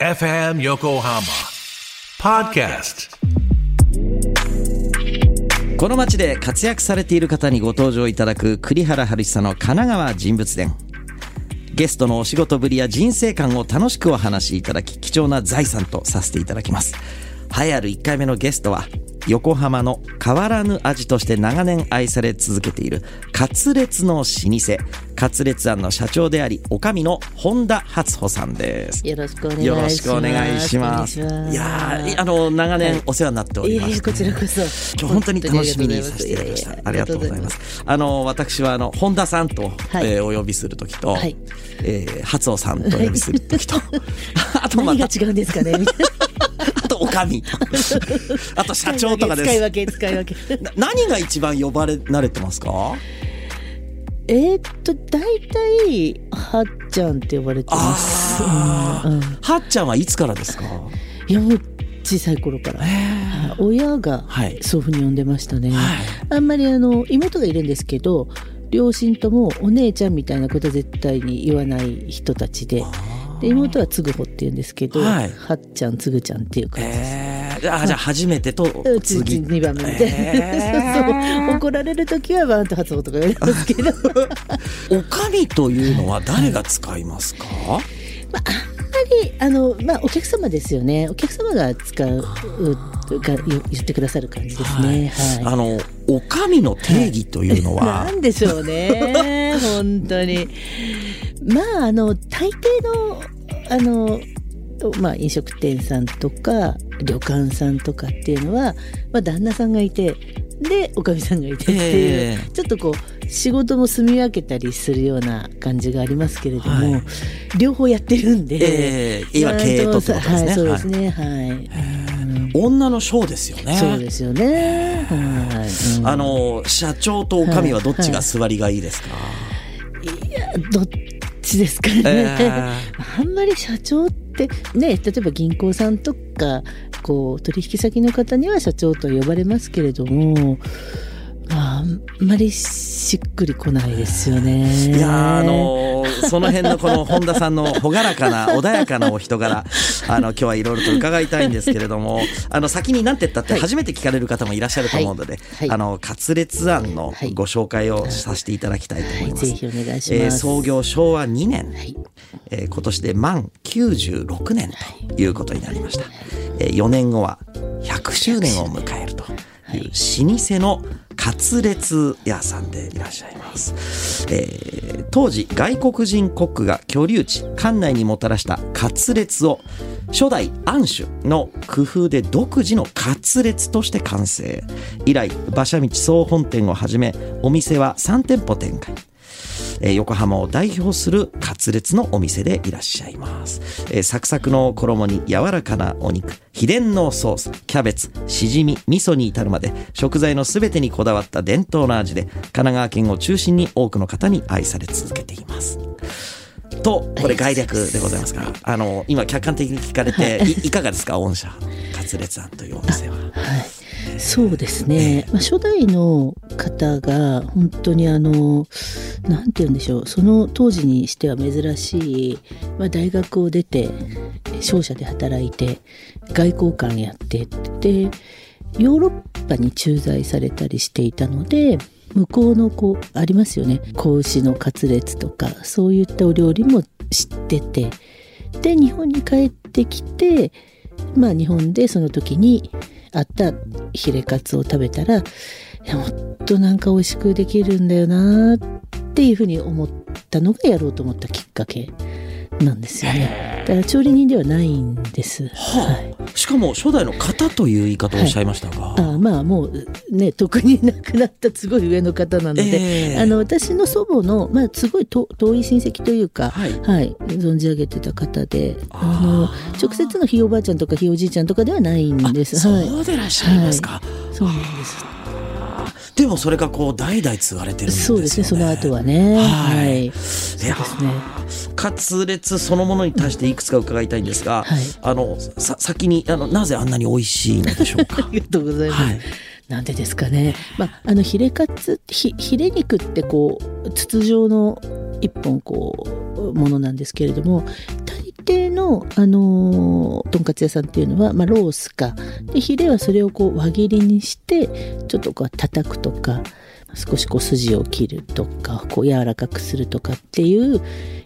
FM Yokohama Podcast. この街で活躍されている方にご登場いただく栗原春久の神奈川人物伝。ゲストのお仕事ぶりや人生観を楽しくお話しいただき貴重な財産とさせていただきます。栄えある1回目のゲストは横浜の変わらぬ味として長年愛され続けているカツレツの老舗カツレツ庵の社長であり女将の本田初穂さんですよろしくお願いします。よろしくお願いします。いやーあの長年お世話になっておりまして、いこちらこそ。今日本当に楽しみにさせていただきました。ありがとうございます。あの私はあの本田さんと、はいえーお呼びする時と、はいえー初尾さんとお呼びする時と、あとまた何が違うんですかねみたいな。あとおかみ、あと社長とかです。使い分け、使い分け。な何が一番呼ばれ慣れてますか？えーっと、大体、はっちゃんって呼ばれてます。あうんうんはっちゃんはいつからですか？いや、もう小さい頃から。はい親がはいそういうふうに呼んでましたね。はいあんまりあの、妹がいるんですけど、両親ともお姉ちゃんみたいなことは絶対に言わない人たちで。で妹はつぐほって言うんですけど、はい。はっちゃんつぐちゃんっていう感じです。えー、あじゃあ初めてと次2番目みたいう怒られる時はバンと発音とか言われますけど。おかみというのは誰が使いますか？まあ、あんまりあの、まあ、お客様ですよね。お客様が使うが言言ってくださる感じですね。はい、あのおかみの定義というのは、なんでしょうね。本当にまああの大抵のあのまあ、飲食店さんとか旅館さんとかっていうのは、まあ、旦那さんがいてでおかみさんがいてっていう、ええ。ちょっとこう仕事も住み分けたりするような感じがありますけれども、はい。両方やってるんで、ええ。今経営とってことですね。はい、そうですね。はい、うん女のシですよね。そうですよね。はい、うん。あの社長とおかみはどっちが座りがいいですか？いやどっちですかね、えあんまり社長ってね例えば銀行さんとかこう取引先の方には社長と呼ばれますけれどもまああんまりしっくりこないですよね。いやーあのーその辺のこの本田さんの朗らかな穏やかなお人柄 あの今日はいろいろと伺いたいんですけれどもあの先に何て言ったってはい。初めて聞かれる方もいらっしゃると思うので、はい。はい。あのカツレツ案のはい。ご紹介をさせていただきたいと思います。ぜひお願いします。えー創業昭和2年、はい。えー今年で満96年とい。うことになりました、えー4年後は100周年を迎えるという老舗のカツレツ屋さんでいらっしゃいます、えー当時外国人コックが居留地館内にもたらしたカツレツを初代安守の工夫で独自のカツレツとして完成。以来馬車道総本店をはじめお店は3店舗展開。えー横浜を代表するカツレツのお店でいらっしゃいます、えーサクサクの衣に柔らかなお肉秘伝のソースキャベツしじみ味噌に至るまで食材の全てにこだわった伝統の味で神奈川県を中心に多くの方に愛され続けています。とこれ概略でございますがあの今客観的に聞かれてい。いかがですか御社カツレツ庵というお店は。はい、そうですね、まあ、初代の方が本当にあのなんて言うんでしょう。その当時にしては珍しい、まあ、大学を出て商社で働いて外交官やってでヨーロッパに駐在されたりしていたので向こうのこうありますよね。子牛のカツレツとかそういったお料理も知ってて。で日本に帰ってきてまあ日本でその時にあったヒレカツを食べたらもっとなんか美味しくできるんだよなっていうふうに思ったのがやろうと思ったきっかけ。なんですよね。だから調理人ではないんです。はい。しかも初代の方という言い方をおっしゃいましたが、あまあもうね特に亡くなったすごい上の方なので、ええあの私の祖母の、まあ、すごいと遠い親戚というか、はいはい、存じ上げてた方でああの直接のひいおばあちゃんとかひいおじいちゃんとかではないんです。はい、そうでいらっしゃいますか、そうなんです。でもそれがこう代々継がれてるんですよね。そうですねその後はね。ははいい。いやですね。カツレツそのものに対していくつか伺いたいんですが、はいあのさ先にあのなぜあんなに美味しいのでしょうか？あ。りがとうございます。はいなんでですかね。まあ、あのヒレカツひヒレ肉ってこう筒状の一本こうものなんですけれども大定の、あのーとんかつ屋さんっていうのは、まあ、ロースか。でヒレはそれをこう輪切りにしてちょっとこう叩くとか。少しこう筋を切るとかこう柔らかくするとかっていう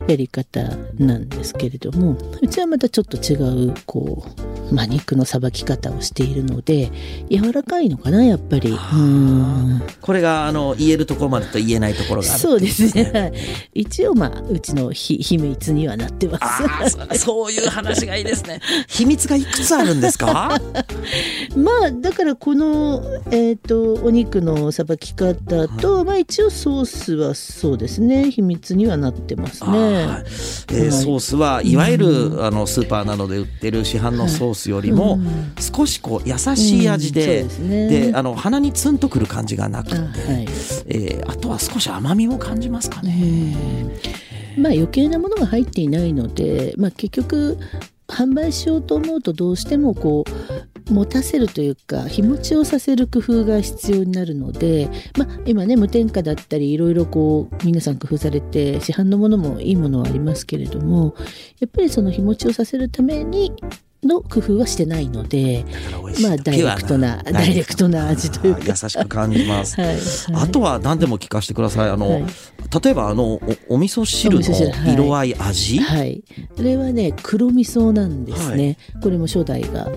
やり方なんですけれどもうちはまたちょっと違うこう、まあ、肉のさばき方をしているので柔らかいのかなやっぱり。うんこれがあの言えるところまでと言えないところがあるそうですね。は い一応まあうちのひ秘密にはなってます。ああそそういう話がいいですね秘密がいくつあるんですか？まあだからこのえっ、とお肉のさばき方と、まあ一応ソースはそうですね。秘密にはなってますはい。ね。えーソースはいわゆる、あのスーパーなどで売ってる市販のソースよりも、少しこう優しい味で,、うんですね。であの鼻にツンとくる感じがなくて、あはい。えーあとは少し甘みも感じますかね。まあ余計なものが入っていないので、まあ結局販売しようと思うとどうしてもこう持たせるというか日持ちをさせる工夫が必要になるので、まあ、今ね無添加だったりいろいろこう皆さん工夫されて市販のものもいいものはありますけれどもやっぱりその日持ちをさせるためにの工夫はしてないので、まあダイレクトなダイレクトな味というか。優しく感じます。はいはい。あとは何でも聞かせてください。あの、はい。例えばあのおお味噌汁の色合い、味、はい、これはね黒味噌なんですね、これも初代が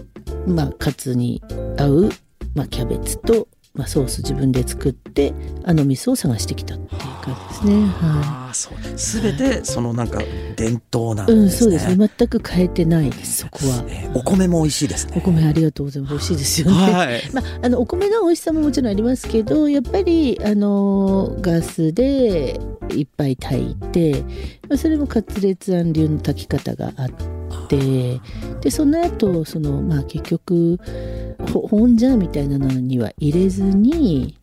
まあカツに合う、まあ、キャベツと、まあ、ソース自分で作ってあの味噌を探してきたっていう感じですね。はああそう。すべてそのなんか伝統なんい、うん、ですね。そうですね。全く変えてないですそこは。えーお米も美味しいですおね。米ありがとうございます。美味しいですよね、はい。まあ、あのお米の美味しさももちろんありますけどやっぱりあのガスでいっぱい炊いてまあそれもカツレツ庵流の炊き方があってでその後そのまあ結局ほ本ジャーみたいなのには入れずに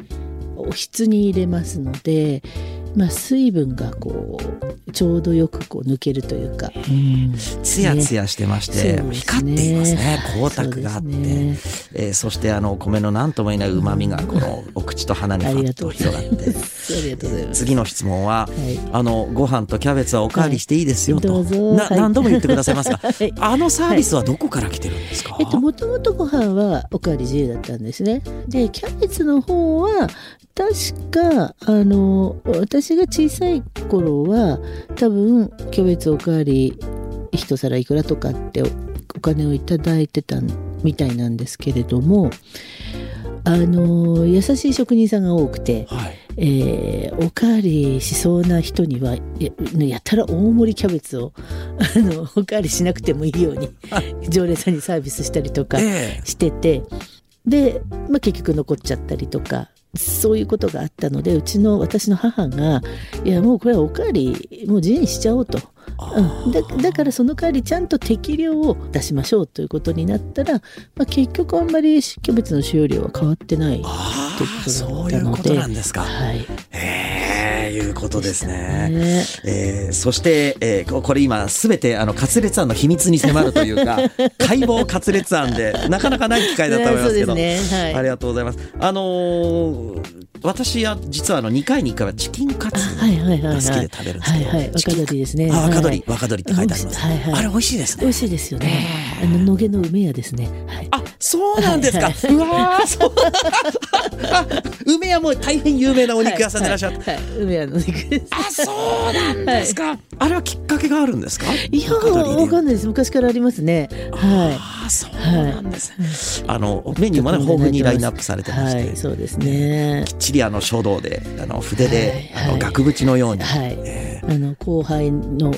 おひつに入れますので、まあ、水分がこうちょうどよくこう抜けるというか、うん。つやつやしてまして、ね。光っていますね。光沢があって、ね。えーそしてあのお米の何とも言えない旨味がこのお口と鼻にファッとありがとうござ広がって。います。ありがとうございます。次の質問は、はい。あのご飯とキャベツはおかわりしていいですよと、はい。何度も言ってくださいますが、はい。あのサービスはどこから来てるんですか、えっと、もともとご飯はおかわり自由だったんですね。で、キャベツの方は、確か、あの、私が小さい頃は、多分、キャベツおかわり一皿いくらとかっておお金をいただいてたみたいなんですけれども、あの、優しい職人さんが多くて、はい、えーおかわりしそうな人にはややたら大盛りキャベツをあのおかわりしなくてもいいように 常連さんにサービスしたりとかええ。しててで、まあ、結局残っちゃったりとかそういうことがあったのでうちの私の母が「いやもうこれはおかわりもう自由にしちゃおうと」うん、だだからその代わりちゃんと適量を出しましょうということになったら、まあ、結局あんまりキャベツの使用量は変わってないあということだったので。いうことなんですか。はい。ええいうことですね。ねえーそして、えーここれ今すべてあのカツレツ案の秘密に迫るというか 解剖カツレツ案でなかなかない機会だと思いますけど、ねはいありがとうございます。あのー私は実はあの2回に1回はチキンカツあはいはいはいはいが好きで食べるんですけど、はいはい若鶏ですねあ若鶏、はい若鶏って書いてあります。はいはいあれ美味しいですね。美味しいですよね。あの野毛の梅屋ですね。はい。あ、そうなんですか。はいうわーそう。あ梅屋も大変有名なお肉屋さんでいらっしゃって。はい、はいの肉です。あ、そうなんですか。あれはきっかけがあるんですか？いやわかんないです。昔からありますね。はああ、そうなんですね。あのメニューもね豊富にラインナップされてまして、はい、そうですねき。っちりあの書道であの筆で、はいはいあの額縁のように。はい。えあの後輩の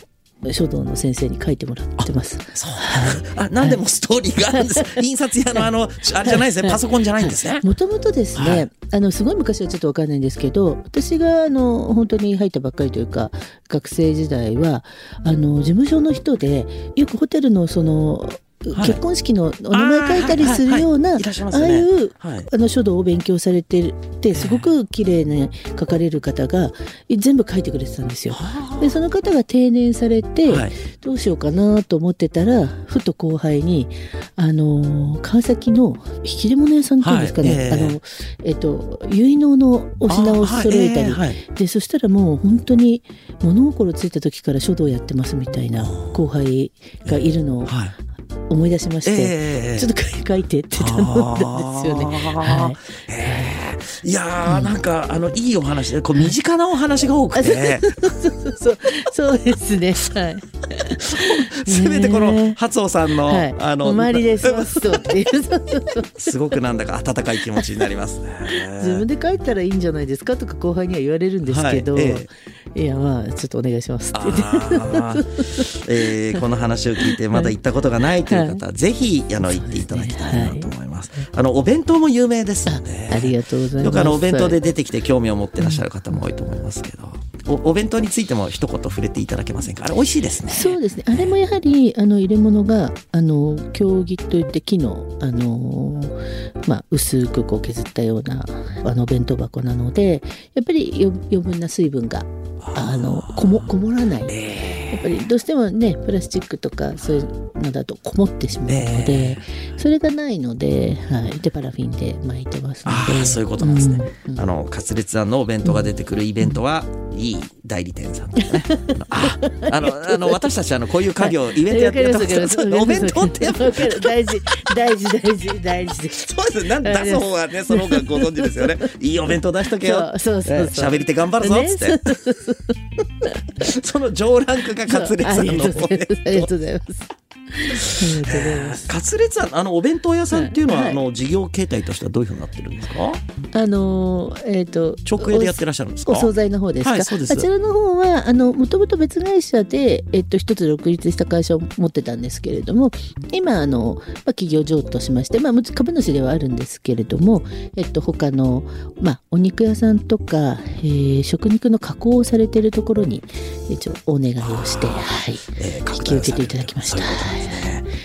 書道の先生に書いてもらってます。そう。あ、なんでもストーリーがあるんです。印刷屋のあのあれじゃないですね。パソコンじゃないんですね。もともとですね、はいあのすごい昔はちょっとわかんないんですけど私があの本当に入ったばっかりというか学生時代はあの事務所の人でよくホテルのそのはい結婚式のお名前書いたりするような、ああいうはい。あの書道を勉強されててすごく綺麗に書かれる方が全部書いてくれてたんですよ。でその方が定年されて、はい。どうしようかなと思ってたらふと後輩にあの川崎の引き出物屋さんっていうんですかね、あのえっと結納のお品を揃えたり、でそしたらもう本当に物心ついた時から書道やってますみたいな後輩がいるのをはい思い出しまして、ええちょっと書いてって頼んだんですよね。い。ええ。いやーなんかあのいいお話でこう身近なお話が多くて。そうそうそうですね。はい。せめてこのね初尾さんの、はい、あのお参りです。ますとっていうすごくなんだか温かい気持ちになりますね。自分で書いたらいいんじゃないですかとか後輩には言われるんですけど、はいいえやまあちょっとお願いしますってえーこの話を聞いてまだ行ったことがないという方は、ぜひあの行っていただきたいなと思います。あのお弁当も有名ですよね。ありがとうございます。よくあのお弁当で出てきて興味を持ってらっしゃる方も多いと思いますけど、おお弁当についても一言触れていただけませんか？あれ美味しいですね。そうですね。あれもやはりあの入れ物があの経木といって木のあのまあ薄くこう削ったようなあの弁当箱なので、やっぱりよ余分な水分があのこもこもらない。えやっぱりどうしてもねプラスチックとかそういうのだとこもってしまうので、それがないので、はい、でパラフィンで巻いてますので。ああそういうことなんですね。うんうんあのカツレツ庵のお弁当が出てくるイベントは、いい代理店さんですね。ああの あの私たちあのこういう家業イベントやってやってますけどそうお弁当って大事大事大事大事です。そうですなん出す方はねその方がご存知ですよね。いいお弁当出しとけよ。そうそうそうそうね喋り手頑張るぞっつって。その上ランクがカツレツあり庵のがとうございます。ありがとうございます。カツレツ庵あのお弁当屋さんっていうのは、はい。あの事業形態としてはどういうふうになってるんですか？あのえっ、と直営でやってらっしゃるんですか？お惣菜の方ですか、はいそうです。あちらの方はあのもともと別会社で、えっと、一つ独立した会社を持ってたんですけれども今あの、まあ、企業譲渡としまして、まあ、株主ではあるんですけれども、えっと、他の、まあ、お肉屋さんとか、えー食肉の加工をされているところに一応お願いをして、はい、えー引き受けていただきました。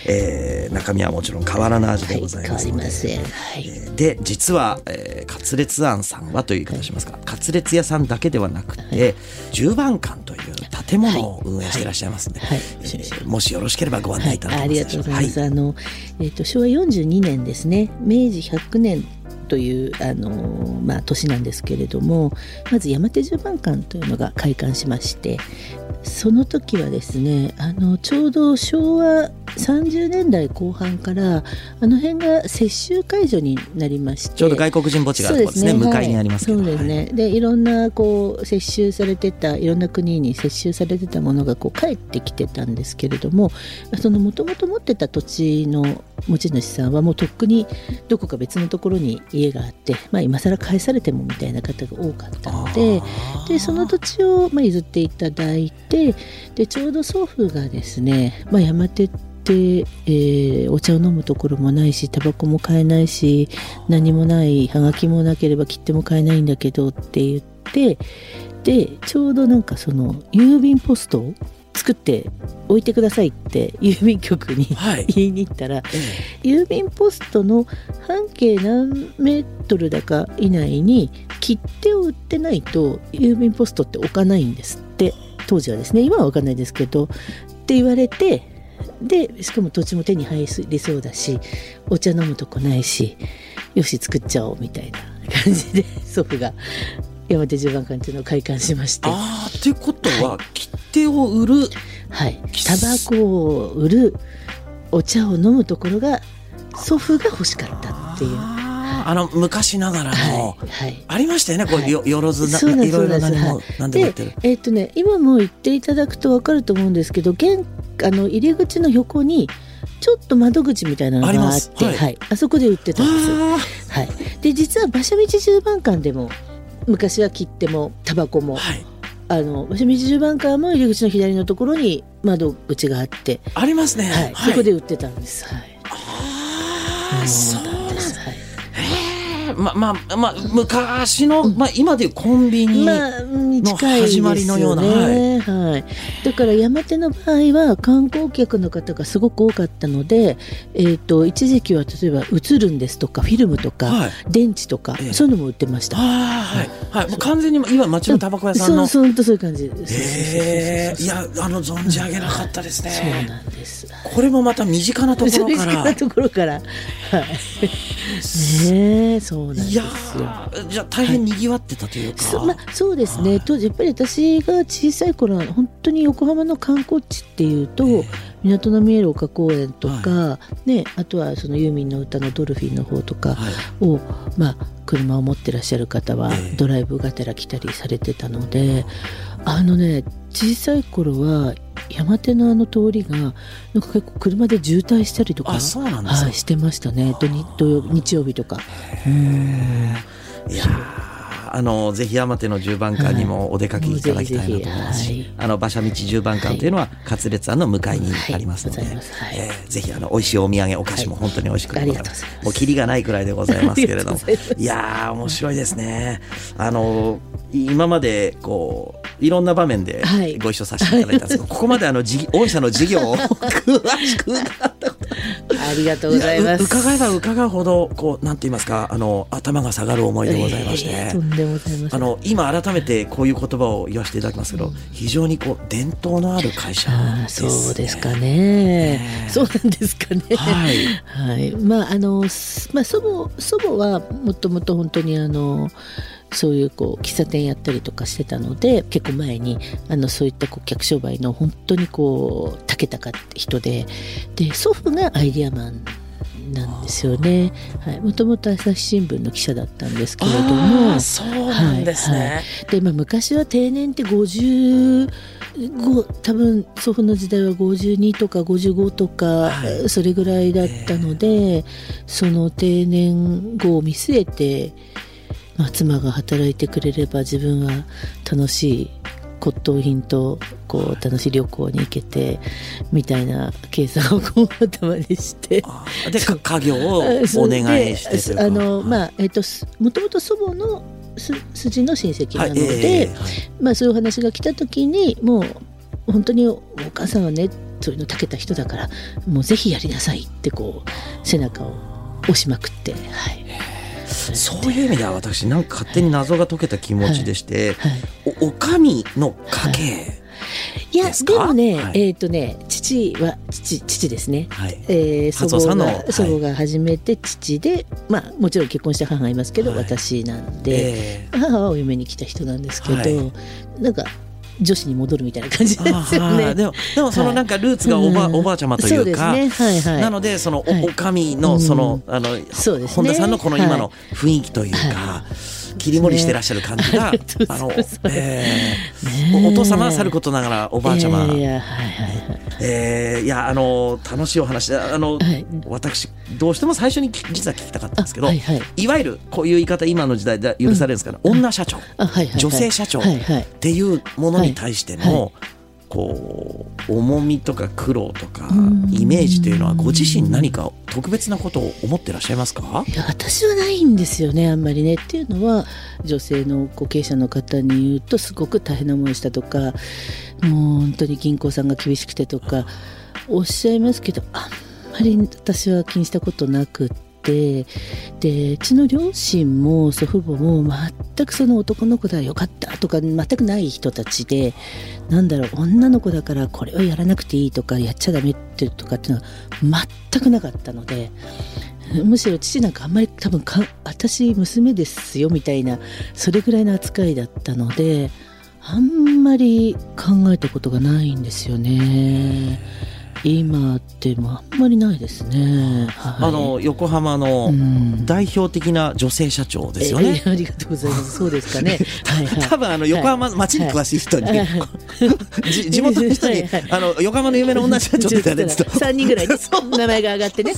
えー中身はもちろん変わらぬ味ではい、ございますので。りません。はいえーで実は、えー、カツレツ庵さんはという言い方しますか、カツレツ屋さんだけではなくて、十番館という建物を運営していらっしゃいますので、はいえーもしよろしければご案はい内いただありがけますでしょうか。とうございます。あの、えっ、と、昭和42年ですね。明治100年という、あの、まあ、年なんですけれども。まず山手十番館というのが開館しまして。その時はですね、あの、ちょうど昭和30年代後半から。あの辺が接収解除になりまして。ちょうど外国人墓地があるところですね向かいにありますけど、そうですね、でいろんなこう接収されてたいろんな国に接収されてたものがこう帰ってきてたんですけれどもそのもともと持ってた土地の持ち主さんはもうとっくにどこか別のところに家があって、まあ、今更返されてもみたいな方が多かったのででその土地をまあ譲っていただいてでちょうど祖父がですね、まあ、山手って、えーお茶を飲むところもないしタバコも買えないし何もないはがきもなければ切手も買えないんだけどって言ってでちょうどなんかその郵便ポストを作って置いてくださいって郵便局にはい。言いに行ったらえ郵便ポストの半径何メートルだか以内に切手を売ってないと郵便ポストって置かないんですって。当時はですね今は分かんないですけどって言われてでしかも土地も手に入りそうだしお茶飲むとこないしよし作っちゃおうみたいな感じで祖父が山手十番館っていうのを開館しまして。ああっていうことは切手を売るはい、タバコを売るお茶を飲むところが祖父が欲しかったっていう。あの昔ながらの、はい、はい。ありましたよねこう、はい。よよろずなそうなんですいろいろ何も何でもってる、えっ、とね今も言っていただくと分かると思うんですけど玄あの入り口の横にちょっと窓口みたいなのがあってはい、あそこで売ってたんです。あはい、で実は馬車道十番館でも昔は切手もタバコも、ーはい。あの道十番館も入り口の左のところに窓口があって、ありますね。はい。そこで売ってたんです。はい。ああそうなんですはいへえままあまあ昔の、まあ今でいうコンビニ、まあ、に近いです始まりのようなよね。はい。だから山手の場合は観光客の方がすごく多かったので、えっ、と一時期は例えば映るんですとかフィルムとか、はい。電池とか、ええ。そういうのも売ってました。ああはい。はい。もう完全に今町のタバコ屋さんの。そうそうそういう感じ。です。ええいやあの存じ上げなかったですね、そうなんです。これもまた身近なところから。なところから、はい。ねえ、そうなんですよ。いやーじゃあ大変にぎわってたというか、そまあ、そうですね、当時やっぱり私が小さい頃は本当に横浜の観光地っていうと、港の見える丘公園とか、ね、あとはそのユーミンの歌の「ドルフィン」の方とかはい。を、まあ、車を持ってらっしゃる方はええ。ドライブがてら来たりされてたのであのね小さい頃は山手のあの通りがなんか結構車で渋滞したりとかあそうなんですか。はい、してましたね。土日土曜日曜日とか。うんいやーあのぜひ山手の十番館にもお出かけいただきたいなと思いますし、はい。あの馬車道十番館というのは勝烈庵の向かいにありますので、はいはいえーぜひあの美味しいお土産お菓子も本当に美味しくはい。ございます。もうキリがないくらいでございますけれども。いやー面白いですね。あの今までこういろんな場面ではいご一緒させていただいたんですけど、ここまであのじ 御社の事業を 詳しく伺ったことありがとうございます。伺えば伺うほどこうなんて言いますかあの頭が下がる思いでございまして。あの今改めてこういう言葉を言わせていただきますけど、非常にこう伝統のある会社ね。そうですかね。ねえそうなんですかね。はい。はい。まああのすまあ祖母祖母はもともと本当にあのそういうこう喫茶店やったりとかしてたので結構前にあのそういったこう客商売の本当にこう長けたかって人でで祖父がアイディアマンなんですよね。はい。もともと朝日新聞の記者だったんですけれども。そうなんですね。はいはいで、まあ、昔は定年って55多分祖父の時代は52とか55とか、はいそれぐらいだったので、その定年後を見据えて、まあ、妻が働いてくれれば自分は楽しい骨董品とこう楽しい旅行に行けてみたいな計算をこう頭にして。でか家業をお願いしてあのまあえっ、とすもともと祖母のす筋の親戚なので、はいええはいまあそういう話が来た時にもう本当にお母さんはねそういうのたけた人だからもうぜひやりなさいってこう背中を押しまくってはいそういう意味では私なんか勝手に謎が解けた気持ちでして、はい。おお上の家系、い。やでもね、はい。えっ、とね父は父父ですね。はい。えー祖母初夫さんのはい。が祖母が初めて父で、まあもちろん結婚した母がいますけど、はい。私なんで、え母はお嫁に来た人なんですけど、はい。なんか女子に戻るみたいな感じーですよね。でもでもそのなんかルーツがおば,、うんおばあちゃまというかそうですね。はいはい。なのでそのお,、はい。お上のその、あの本田さんのこの今のは雰囲気というか、は切り盛りしてらっしゃる感じが、あのえーお父様はさることながらおばあちゃま。え。ーいやあの楽しいお話。であの、はい。私どうしても最初に聞実は聞きたかったんですけど、あはいはい。いわゆるこういう言い方今の時代で許されるんですかね、女社長あはいはいはい。女性社長はい。はい。っていうものに対しての、はい。はこう重みとか苦労とかん。イメージというのはご自身何か特別なことを思ってらっしゃいますか？いや私はないんですよねあんまりね。っていうのは女性の後継者の方に言うとすごく大変な思いしたとかもう本当に銀行さんが厳しくてとかおっしゃいますけどあんまり私は気にしたことなくってでうちの両親も祖父母も全くその男の子だよかったとか全くない人たちでなんだろう女の子だからこれをやらなくていいとかやっちゃダメってとかっていうのは全くなかったのでむしろ父なんかあんまり多分か私娘ですよみたいなそれぐらいの扱いだったのであんまり考えたことがないんですよね。今ってもあんまりないですね、はい、あの横浜のうん。代表的な女性社長ですよね。えありがとうございます。そうですかね。多分あの横浜町に詳しい人に、はい。じ地元の人に、あの横浜の有名な女社長って言ったらねちょっと 3人ぐらいね名前が上がってね。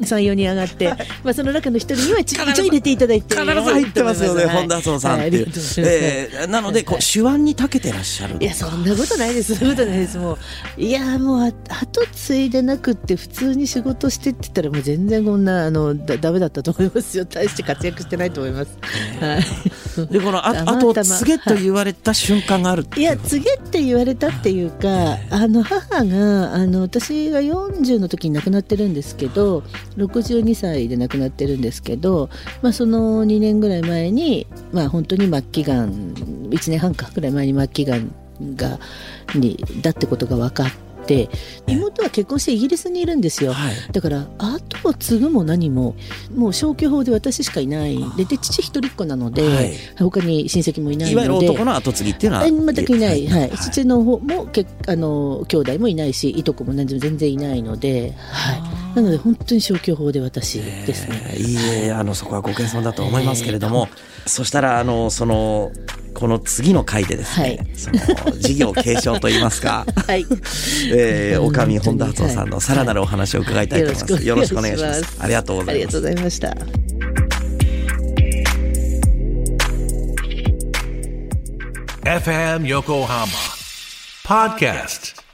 34人上がって、まあ、その中の一人にはち一応入れていただいて必ず入ってますよね、はい。本田荘さんっていう。えーなのでこう手腕に長けてらっしゃる。いやそんなことないです。そんなことないです。もういやもうああ後継いでなくって普通に仕事してって言ったらもう全然こんなあのだダメだったと思いますよ大して活躍してないと思います。はい、でこのあたまたま後を継げと言われた瞬間があるっていや告げって言われたっていうかあの母があの私が40の時に亡くなってるんですけど62歳で亡くなってるんですけど、まあ、その2年ぐらい前に、まあ、本当に末期がん1年半かぐらい前に末期がんがにだってことが分かって。妹は結婚してイギリスにいるんですよ、はい。だから後を継ぐも何ももう消去法で私しかいない。でで父一人っ子なので、はい。他に親戚もいないので。いわゆる男の後継ぎっていうのはあ全くいない、はい。はい。父の方もけあの兄弟もいないしいとこも何でも全然いないので、はい、なので本当に消去法で私ですね。えーいいえあのそこはご謙遜だと思いますけれども、そしたらあのそのこの次の回でですね、はいその事業継承といいますか、はい、えー、おかみ本田敦夫さんのさらなるお話を伺いたいと思います。よろしくお願いします。ありがとうございますありがとう。ございました。FM Yokohama Podcast.